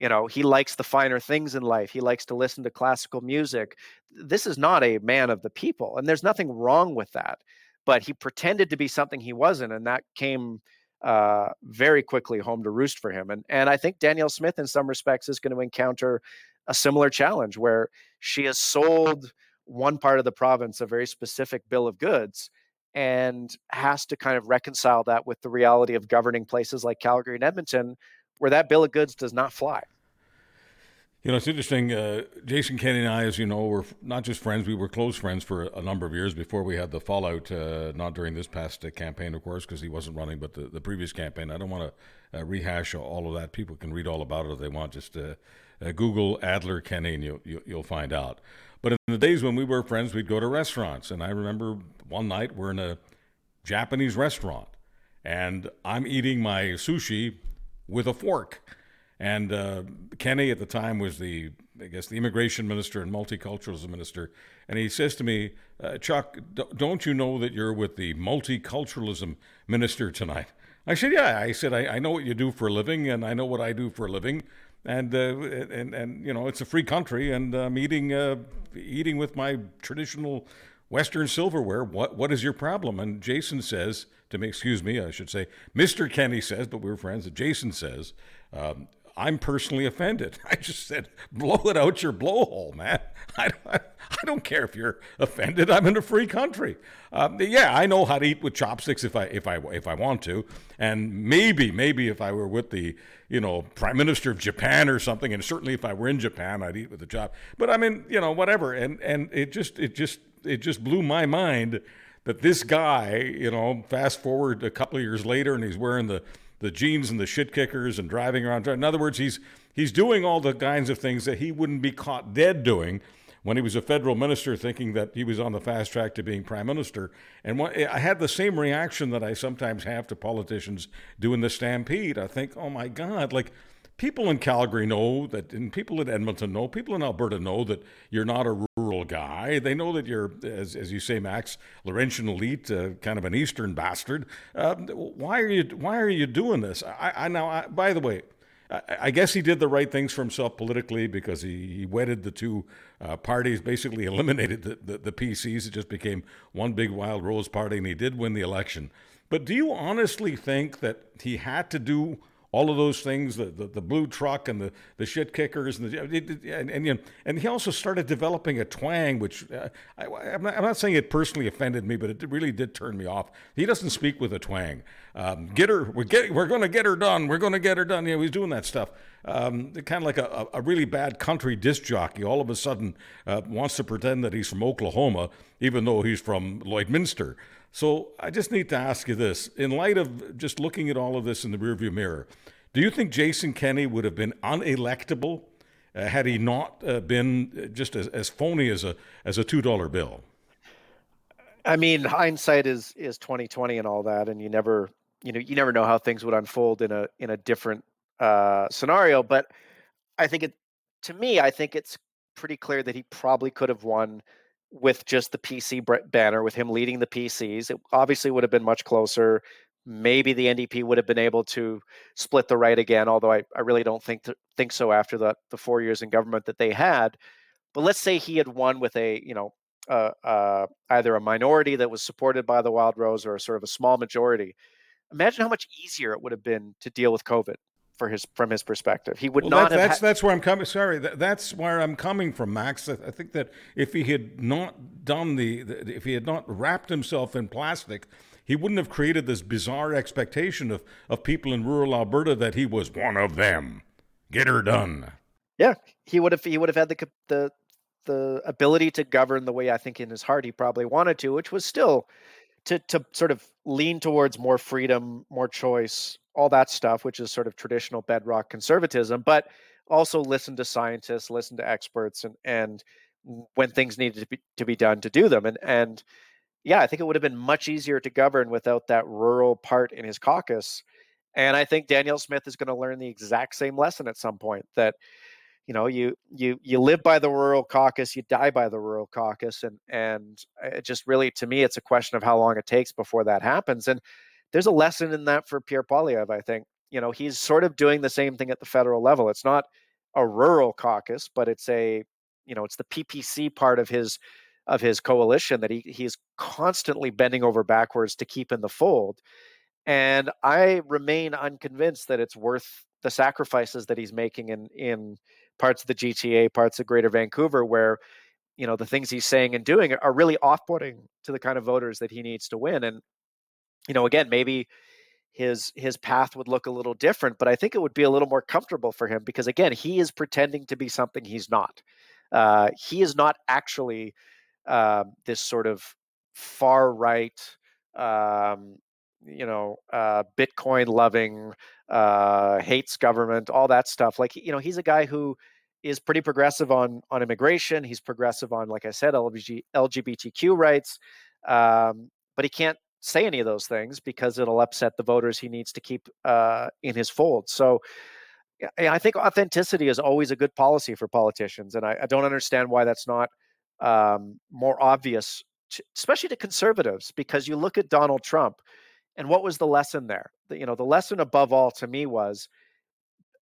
you know, he likes the finer things in life. He likes to listen to classical music. This is not a man of the people, and there's nothing wrong with that. But he pretended to be something he wasn't, and that came uh, very quickly home to roost for him. And and I think Danielle Smith, in some respects, is going to encounter a similar challenge where she has sold one part of the province a very specific bill of goods and has to kind of reconcile that with the reality of governing places like Calgary and Edmonton, where that bill of goods does not fly. You know, it's interesting. Uh, Jason Kenney and I, as you know, were not just friends, we were close friends for a number of years before we had the fallout, uh, not during this past uh, campaign, of course, because he wasn't running, but the, the previous campaign. I don't want to uh, rehash all of that. People can read all about it if they want. Just uh, Google Adler Kenney, and you'll, you'll find out. But in the days when we were friends, we'd go to restaurants. And I remember one night we're in a Japanese restaurant and I'm eating my sushi with a fork. And uh, Kenney at the time was the, I guess, the immigration minister and multiculturalism minister. And he says to me, uh, Chuck, don't you know that you're with the multiculturalism minister tonight? I said, Yeah. I said, I, I know what you do for a living and I know what I do for a living and uh, and and you know it's a free country, and I'm eating uh, eating with my traditional Western silverware. What what is your problem? And Jason says to me, excuse me, I should say, Mr. Kenney says, but we're friends. Jason says, um, I'm personally offended. I just said, blow it out your blowhole, man. I, I, I, don't care if you're offended. I'm in a free country. Um, yeah, I know how to eat with chopsticks if I if I if I want to, and maybe maybe if I were with the you know prime minister of Japan or something, and certainly if I were in Japan, I'd eat with a chop. But I mean, you know, whatever. And and it just it just it just blew my mind that this guy, you know, fast forward a couple of years later, and he's wearing the the jeans and the shit kickers and driving around. In other words, he's he's doing all the kinds of things that he wouldn't be caught dead doing when he was a federal minister, thinking that he was on the fast track to being prime minister. And I had the same reaction that I sometimes have to politicians doing the stampede. I think, oh my God, like people in Calgary know that, and people in Edmonton know, people in Alberta know that you're not a rural guy. They know that you're, as, as you say, Max, Laurentian elite, uh, kind of an Eastern bastard. Uh, why are you Why are you doing this? I, I now, I, by the way. I guess he did the right things for himself politically because he, he wedded the two uh, parties, basically eliminated the, the, the, PCs. It just became one big wild rose party, and he did win the election. But do you honestly think that he had to do all of those things, the, the, the, blue truck and the, the shit kickers, and, the, and, and, and, and he also started developing a twang, which uh, I, am not, I'm not saying it personally offended me, but it really did turn me off. He doesn't speak with a twang. Um, get her, we're, get, we're going to get her done. We're going to get her done. You know, he's doing that stuff. Um, kind of like a, a really bad country disc jockey. All of a sudden uh, wants to pretend that he's from Oklahoma, even though he's from Lloydminster. So I just need to ask you this: in light of just looking at all of this in the rearview mirror, do you think Jason Kenney would have been unelectable uh, had he not uh, been just as, as phony as a as a two dollar bill? I mean, hindsight is is twenty twenty and all that, and you never you know you never know how things would unfold in a in a different uh, scenario. But I think it to me, I think it's pretty clear that he probably could have won with just the PC banner, with him leading the PCs. It obviously would have been much closer. Maybe the NDP would have been able to split the right again, although I, I really don't think think so after the, the four years in government that they had. But let's say he had won with a, you know, uh, uh, either a minority that was supported by the Wild Rose or a sort of a small majority. Imagine how much easier it would have been to deal with COVID for his from his perspective. He would well, not. That, that's ha- that's where I'm coming. Sorry, that, that's where I'm coming from, Max. I, I, think that if he had not done the, the, if he had not wrapped himself in plastic, he wouldn't have created this bizarre expectation of of people in rural Alberta that he was one of them. Get her done. Yeah, he would have. He would have had the the the ability to govern the way I think in his heart he probably wanted to, which was still to to sort of lean towards more freedom, more choice, all that stuff, which is sort of traditional bedrock conservatism, but also listen to scientists, listen to experts, and and when things needed to be to be done to do them. And and yeah, I think it would have been much easier to govern without that rural part in his caucus. And I think Danielle Smith is going to learn the exact same lesson at some point that you know you you you live by the rural caucus you die by the rural caucus and and uh, it just really to me it's a question of how long it takes before that happens and there's a lesson in that for Pierre Poilievre I think. You know he's sort of doing the same thing at the federal level. It's not a rural caucus but it's a you know it's the PPC part of his of his coalition that he he's constantly bending over backwards to keep in the fold and I remain unconvinced that it's worth the sacrifices that he's making in in parts of the GTA, parts of Greater Vancouver, where you know the things he's saying and doing are really off-putting to the kind of voters that he needs to win. And you know, again, maybe his his path would look a little different, but I think it would be a little more comfortable for him because again, he is pretending to be something he's not. Uh, he is not actually uh, this sort of far right, um, you know, uh, Bitcoin loving, uh, hates government, all that stuff. Like, you know, he's a guy who is pretty progressive on on immigration. He's progressive on, like I said, LGBTQ rights, um, but he can't say any of those things because it'll upset the voters he needs to keep uh, in his fold. So. I think authenticity is always a good policy for politicians, and I, I don't understand why that's not um, more obvious, to, especially to conservatives. Because you look at Donald Trump, and what was the lesson there? The, you know, the lesson above all to me was,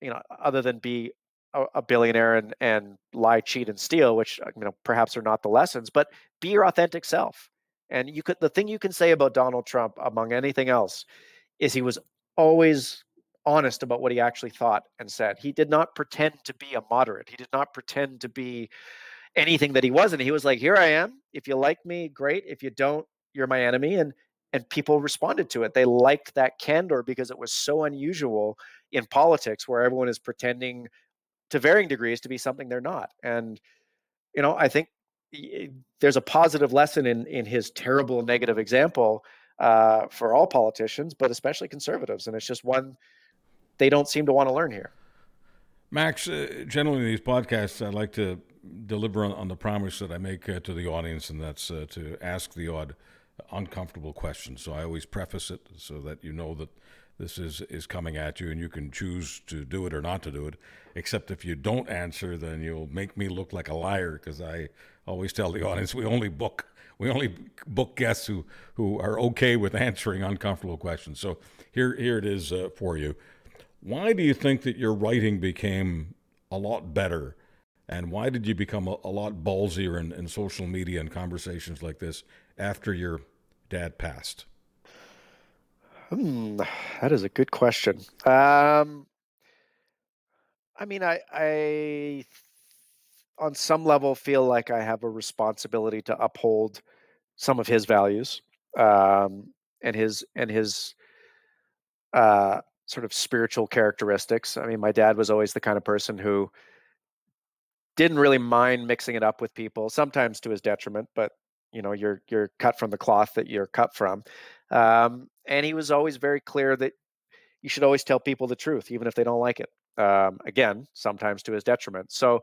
you know, other than be a, a billionaire and and lie, cheat, and steal, which uh, you know perhaps are not the lessons, but be your authentic self. And you could the thing you can say about Donald Trump, among anything else, is he was always honest about what he actually thought and said. He did not pretend to be a moderate. He did not pretend to be anything that he wasn't. He was like, "Here I am. If you like me, great. If you don't, you're my enemy." And and people responded to it. They liked that candor because it was so unusual in politics where everyone is pretending to varying degrees to be something they're not. And you know, I think there's a positive lesson in in his terrible negative example uh, for all politicians, but especially conservatives. And it's just one they don't seem to want to learn here. Max, uh, generally in these podcasts, I like to deliver on, on, the promise that I make uh, to the audience, and that's uh, to ask the odd uncomfortable questions. So I always preface it so that you know that this is is coming at you, and you can choose to do it or not to do it. Except if you don't answer, then you'll make me look like a liar because I always tell the audience we only book we only book guests who who are okay with answering uncomfortable questions. So here here it is uh, for you. Why do you think that your writing became a lot better? And why did you become a, a lot ballsier in, in social media and conversations like this after your dad passed? Hmm, that is a good question. Um, I mean, I, I, on some level, feel like I have a responsibility to uphold some of his values um, and his and his uh, sort of spiritual characteristics. I mean, my dad was always the kind of person who didn't really mind mixing it up with people, sometimes to his detriment, but you know, you're you're cut from the cloth that you're cut from. Um, and he was always very clear that you should always tell people the truth, even if they don't like it. Um, again, sometimes to his detriment. So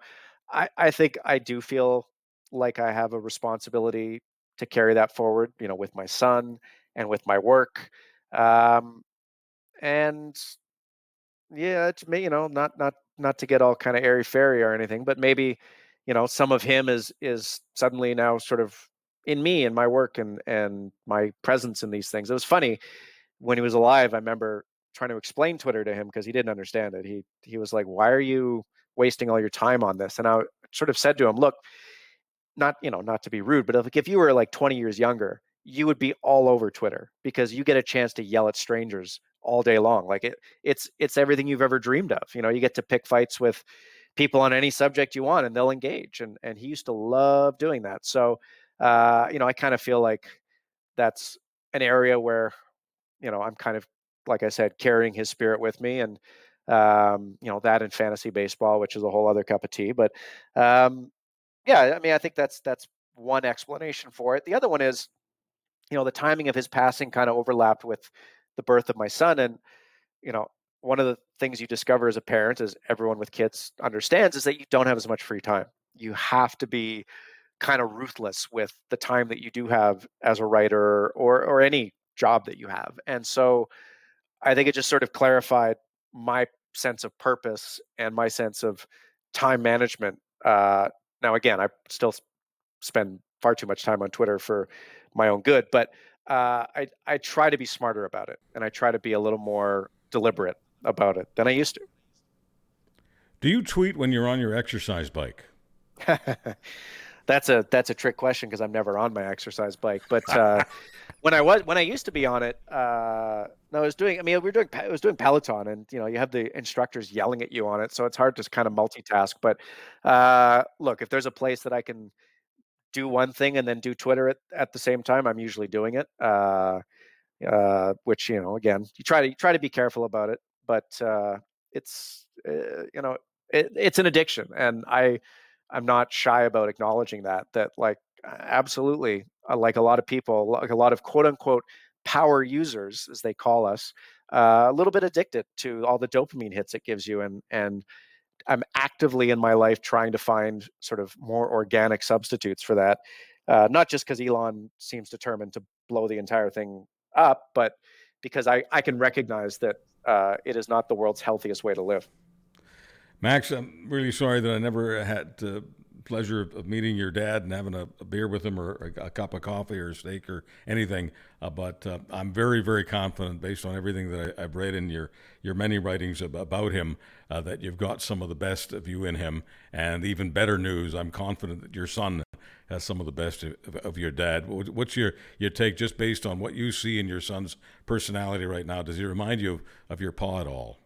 I, I think I do feel like I have a responsibility to carry that forward, you know, with my son and with my work. Um, and yeah, it's me, you know, not not not to get all kind of airy fairy or anything, but maybe, you know, some of him is is suddenly now sort of in me and my work and and my presence in these things. It was funny when he was alive. I remember trying to explain Twitter to him because he didn't understand it. He he was like, "Why are you wasting all your time on this?" And I sort of said to him, "Look, not you know not to be rude, but if, if you were like 20 years younger, you would be all over Twitter because you get a chance to yell at strangers all day long. Like it, it's it's everything you've ever dreamed of. You know, you get to pick fights with people on any subject you want, and they'll engage. And and he used to love doing that. So, uh, you know, I kind of feel like that's an area where, you know, I'm kind of like I said, carrying his spirit with me, and um, you know that in fantasy baseball, which is a whole other cup of tea. But um, yeah, I mean, I think that's that's one explanation for it. The other one is, you know, the timing of his passing kind of overlapped with the birth of my son. And, you know, one of the things you discover as a parent, as everyone with kids understands, is that you don't have as much free time. You have to be kind of ruthless with the time that you do have as a writer or or any job that you have. And so I think it just sort of clarified my sense of purpose and my sense of time management. Uh, now, again, I still spend far too much time on Twitter for my own good, but uh, I I try to be smarter about it, and I try to be a little more deliberate about it than I used to. Do you tweet when you're on your exercise bike? that's a that's a trick question because I'm never on my exercise bike. But uh, when I was when I used to be on it, uh, no, I was doing. I mean, we were doing I was doing Peloton, and you know, you have the instructors yelling at you on it, so it's hard to kind of multitask. But uh, look, if there's a place that I can do one thing and then do Twitter at, at the same time, I'm usually doing it. Uh, uh, which you know, again, you try to you try to be careful about it, but uh, it's you know, it, it's an addiction, and I I'm not shy about acknowledging that. That like absolutely, uh, like a lot of people, like a lot of quote unquote power users, as they call us, uh, a little bit addicted to all the dopamine hits it gives you, and and I'm actively in my life trying to find sort of more organic substitutes for that. Uh, not just because Elon seems determined to blow the entire thing up, but because I, I can recognize that uh, it is not the world's healthiest way to live. Max, I'm really sorry that I never had the pleasure of meeting your dad and having a, a beer with him or a, a, cup of coffee or a steak or anything. Uh, but uh, I'm very, very confident, based on everything that I, have read in your, your many writings about him, uh, that you've got some of the best of you in him. And even better news, I'm confident that your son has some of the best of, of your dad. What's your, your take just based on what you see in your son's personality right now? Does he remind you of, of your pa at all?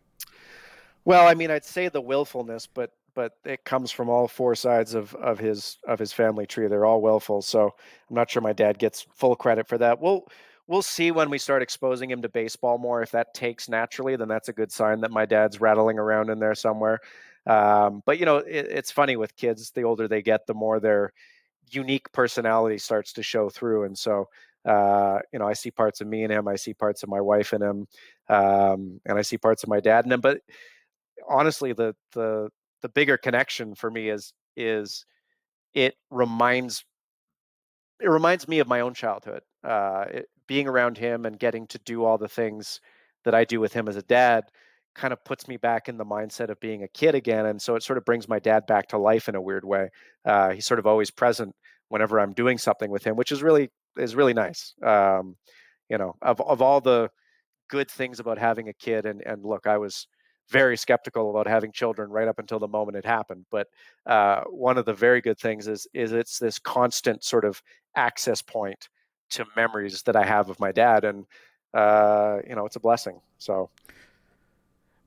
Well, I mean, I'd say the willfulness, but but it comes from all four sides of of his of his family tree. They're all willful, so I'm not sure my dad gets full credit for that. We'll we'll see when we start exposing him to baseball more. If that takes naturally, then that's a good sign that my dad's rattling around in there somewhere. Um, but you know, it, it's funny with kids. The older they get, the more their unique personality starts to show through, and so. Uh, you know, I see parts of me in him. I see parts of my wife in him, um, and I see parts of my dad in him. But honestly, the the the bigger connection for me is is it reminds it reminds me of my own childhood. Uh, it, being around him and getting to do all the things that I do with him as a dad kind of puts me back in the mindset of being a kid again. And so it sort of brings my dad back to life in a weird way. Uh, he's sort of always present whenever I'm doing something with him, which is really is really nice. Um, you know, of of all the good things about having a kid, and and look, I was very skeptical about having children right up until the moment it happened. But uh, one of the very good things is is it's this constant sort of access point to memories that I have of my dad, and uh, you know, it's a blessing. So.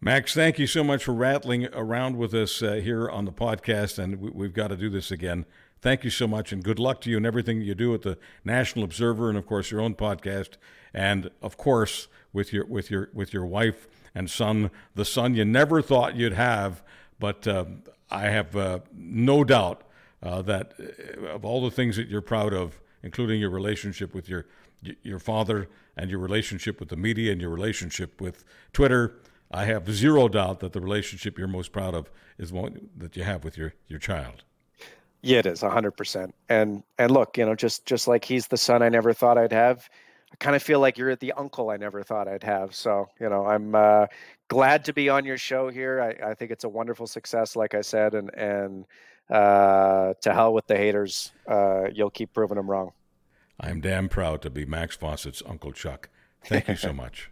Max, thank you so much for rattling around with us uh, here on the podcast, and we, have got to do this again. Thank you so much, and good luck to you and everything you do at the National Observer, and of course your own podcast, and of course with your with your with your wife and son, the son you never thought you'd have. But uh, I have uh, no doubt uh, that uh, of all the things that you're proud of, including your relationship with your your father and your relationship with the media and your relationship with Twitter, I have zero doubt that the relationship you're most proud of is one that you have with your, your child. Yeah, it is hundred percent. And and look, you know, just just like he's the son I never thought I'd have, I kind of feel like you're the uncle I never thought I'd have. So, you know, I'm uh, glad to be on your show here. I, I, think it's a wonderful success, like I said, and and uh, to hell with the haters. Uh, you'll keep proving them wrong. I'm damn proud to be Max Fawcett's Uncle Chuck. Thank you so much.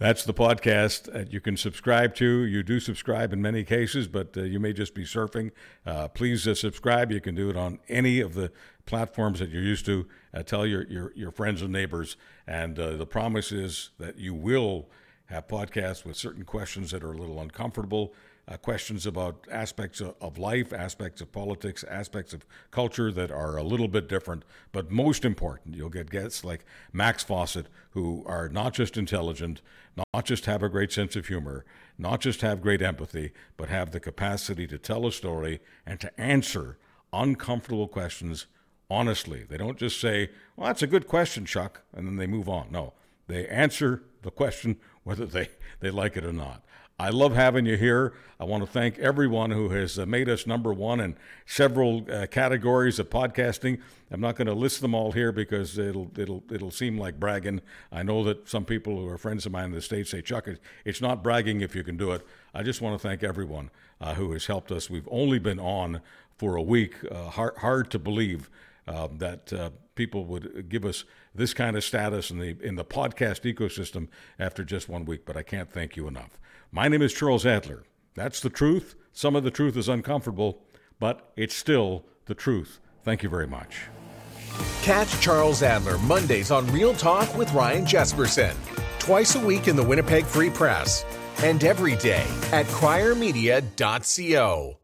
That's the podcast that you can subscribe to. You do subscribe in many cases, but uh, you may just be surfing. Uh, please uh, subscribe. You can do it on any of the platforms that you're used to. Uh, tell your, your, your friends and neighbors. And uh, the promise is that you will have podcasts with certain questions that are a little uncomfortable, uh, questions about aspects of, of, life, aspects of politics, aspects of culture that are a little bit different. But most important, you'll get guests like Max Fawcett, who are not just intelligent, not just have a great sense of humor, not just have great empathy, but have the capacity to tell a story and to answer uncomfortable questions honestly. They don't just say, Well, that's a good question, Chuck, and then they move on. No, they answer the question whether they, they like it or not. I love having you here. I want to thank everyone who has uh, made us number one in several uh, categories of podcasting. I'm not going to list them all here because it'll it'll it'll seem like bragging. I know that some people who are friends of mine in the states say, "Chuck, it's not bragging if you can do it." I just want to thank everyone uh, who has helped us. We've only been on for a week. Uh, hard, hard to believe uh, that uh, people would give us this kind of status in the in the podcast ecosystem after just one week. But I can't thank you enough. My name is Charles Adler. That's the truth. Some of the truth is uncomfortable, but it's still the truth. Thank you very much. Catch Charles Adler Mondays on Real Talk with Ryan Jespersen, twice a week in the Winnipeg Free Press, and every day at criermedia.co.